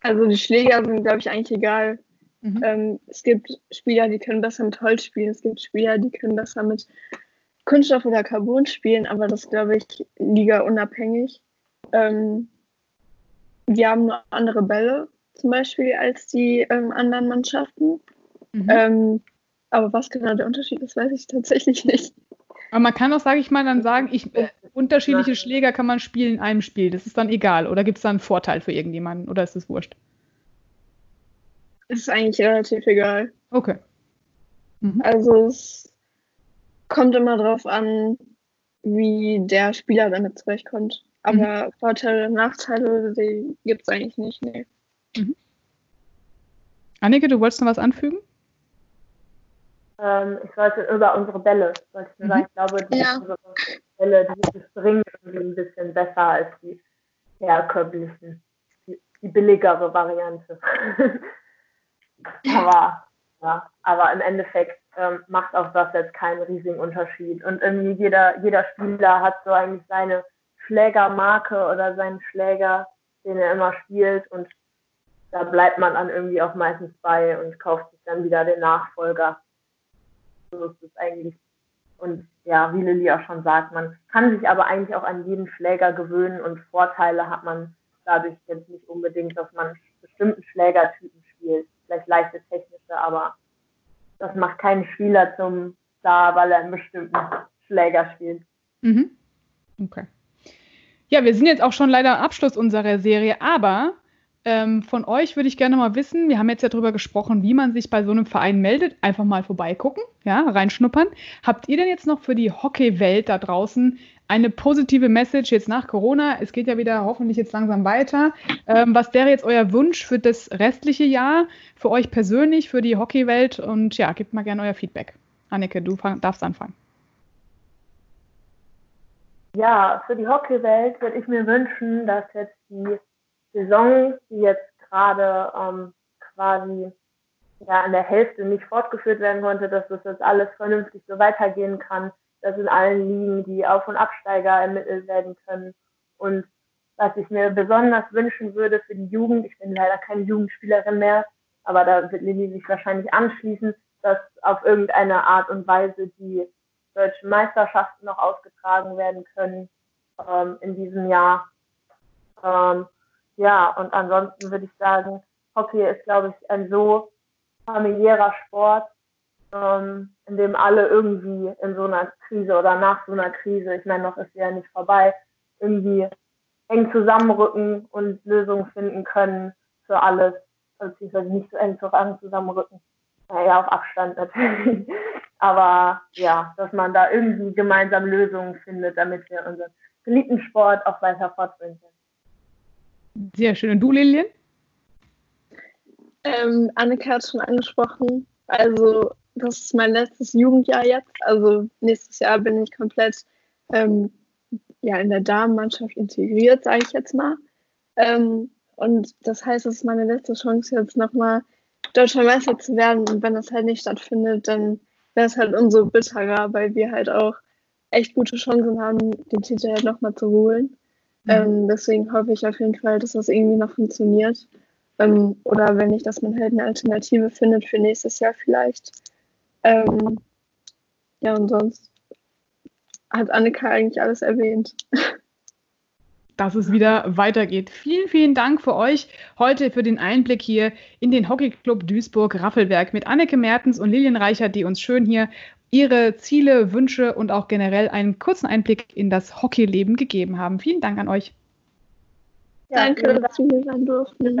also die Schläger sind, glaube ich, eigentlich egal. Mhm. Ähm, es gibt Spieler, die können besser mit Holz spielen. Es gibt Spieler, die können besser mit Kunststoff oder Carbon spielen, aber das glaube ich liga unabhängig. Ähm, wir haben nur andere Bälle zum Beispiel als die ähm, anderen Mannschaften. Mhm. Ähm, aber was genau der Unterschied ist, weiß ich tatsächlich nicht. Aber man kann auch, sage ich mal, dann sagen, ich, äh, unterschiedliche Schläger kann man spielen in einem Spiel. Das ist dann egal. Oder gibt es da einen Vorteil für irgendjemanden? Oder ist das wurscht? Ist eigentlich relativ egal. Okay. Mhm. Also es kommt immer darauf an, wie der Spieler damit zurechtkommt. Aber mhm. Vorteile und Nachteile, die gibt es eigentlich nicht. Nee. Mhm. Annike, du wolltest noch was anfügen? Ähm, ich wollte über unsere Bälle, wollte ich nur sagen, ich glaube, die, ja. unsere Bälle, die springen irgendwie ein bisschen besser als die herkömmlichen, die, die billigere Variante. aber, ja, aber im Endeffekt ähm, macht auch das jetzt keinen riesigen Unterschied. Und irgendwie jeder, jeder Spieler hat so eigentlich seine Schlägermarke oder seinen Schläger, den er immer spielt und da bleibt man dann irgendwie auch meistens bei und kauft sich dann wieder den Nachfolger so ist es eigentlich. Und ja, wie Lilly auch schon sagt, man kann sich aber eigentlich auch an jeden Schläger gewöhnen und Vorteile hat man dadurch jetzt nicht unbedingt, dass man bestimmten Schlägertypen spielt. Vielleicht leichte technische, aber das macht keinen Spieler zum Star, weil er einen bestimmten Schläger spielt. Mhm. Okay. Ja, wir sind jetzt auch schon leider am Abschluss unserer Serie, aber ähm, von euch würde ich gerne mal wissen, wir haben jetzt ja darüber gesprochen, wie man sich bei so einem Verein meldet. Einfach mal vorbeigucken, ja, reinschnuppern. Habt ihr denn jetzt noch für die Hockeywelt da draußen eine positive Message jetzt nach Corona? Es geht ja wieder hoffentlich jetzt langsam weiter. Ähm, was wäre jetzt euer Wunsch für das restliche Jahr, für euch persönlich, für die Hockeywelt? Und ja, gebt mal gerne euer Feedback. Annike, du fang, darfst anfangen. ja, für die Hockeywelt würde ich mir wünschen, dass jetzt die Saison, die jetzt gerade ähm, quasi ja in der Hälfte nicht fortgeführt werden konnte, dass das jetzt alles vernünftig so weitergehen kann, dass in allen Ligen die Auf- und Absteiger ermittelt werden können. Und was ich mir besonders wünschen würde für die Jugend, ich bin leider keine Jugendspielerin mehr, aber da wird Lilly sich wahrscheinlich anschließen, dass auf irgendeine Art und Weise die deutschen Meisterschaften noch ausgetragen werden können ähm, in diesem Jahr. Ähm, ja, und ansonsten würde ich sagen, Hockey ist, glaube ich, ein so familiärer Sport, ähm, in dem alle irgendwie in so einer Krise oder nach so einer Krise, ich meine, noch ist sie ja nicht vorbei, irgendwie eng zusammenrücken und Lösungen finden können für alles, beziehungsweise nicht so eng zusammenrücken. Naja, auf Abstand natürlich. Aber ja, dass man da irgendwie gemeinsam Lösungen findet, damit wir unseren geliebten Sport auch weiter fortführen können. Sehr schön. Und du, Lilian? Ähm, Anneke hat schon angesprochen. Also, das ist mein letztes Jugendjahr jetzt. Also, nächstes Jahr bin ich komplett ähm, ja, in der Damenmannschaft integriert, sage ich jetzt mal. Ähm, und das heißt, es ist meine letzte Chance, jetzt nochmal Deutscher Meister zu werden. Und wenn das halt nicht stattfindet, dann wäre es halt umso bitterer, weil wir halt auch echt gute Chancen haben, den Titel halt nochmal zu holen. Mhm. Ähm, deswegen hoffe ich auf jeden Fall, dass das irgendwie noch funktioniert. Ähm, oder wenn nicht, dass man halt eine Alternative findet für nächstes Jahr vielleicht. Ähm, ja, und sonst hat Annika eigentlich alles erwähnt. dass es wieder weitergeht. Vielen, vielen Dank für euch heute für den Einblick hier in den Hockeyclub Duisburg-Raffelberg mit Anneke Mertens und Lilian Reichert, die uns schön hier ihre Ziele, Wünsche und auch generell einen kurzen Einblick in das Hockeyleben gegeben haben. Vielen Dank an euch. Ja, Danke, dass wir hier sein durften.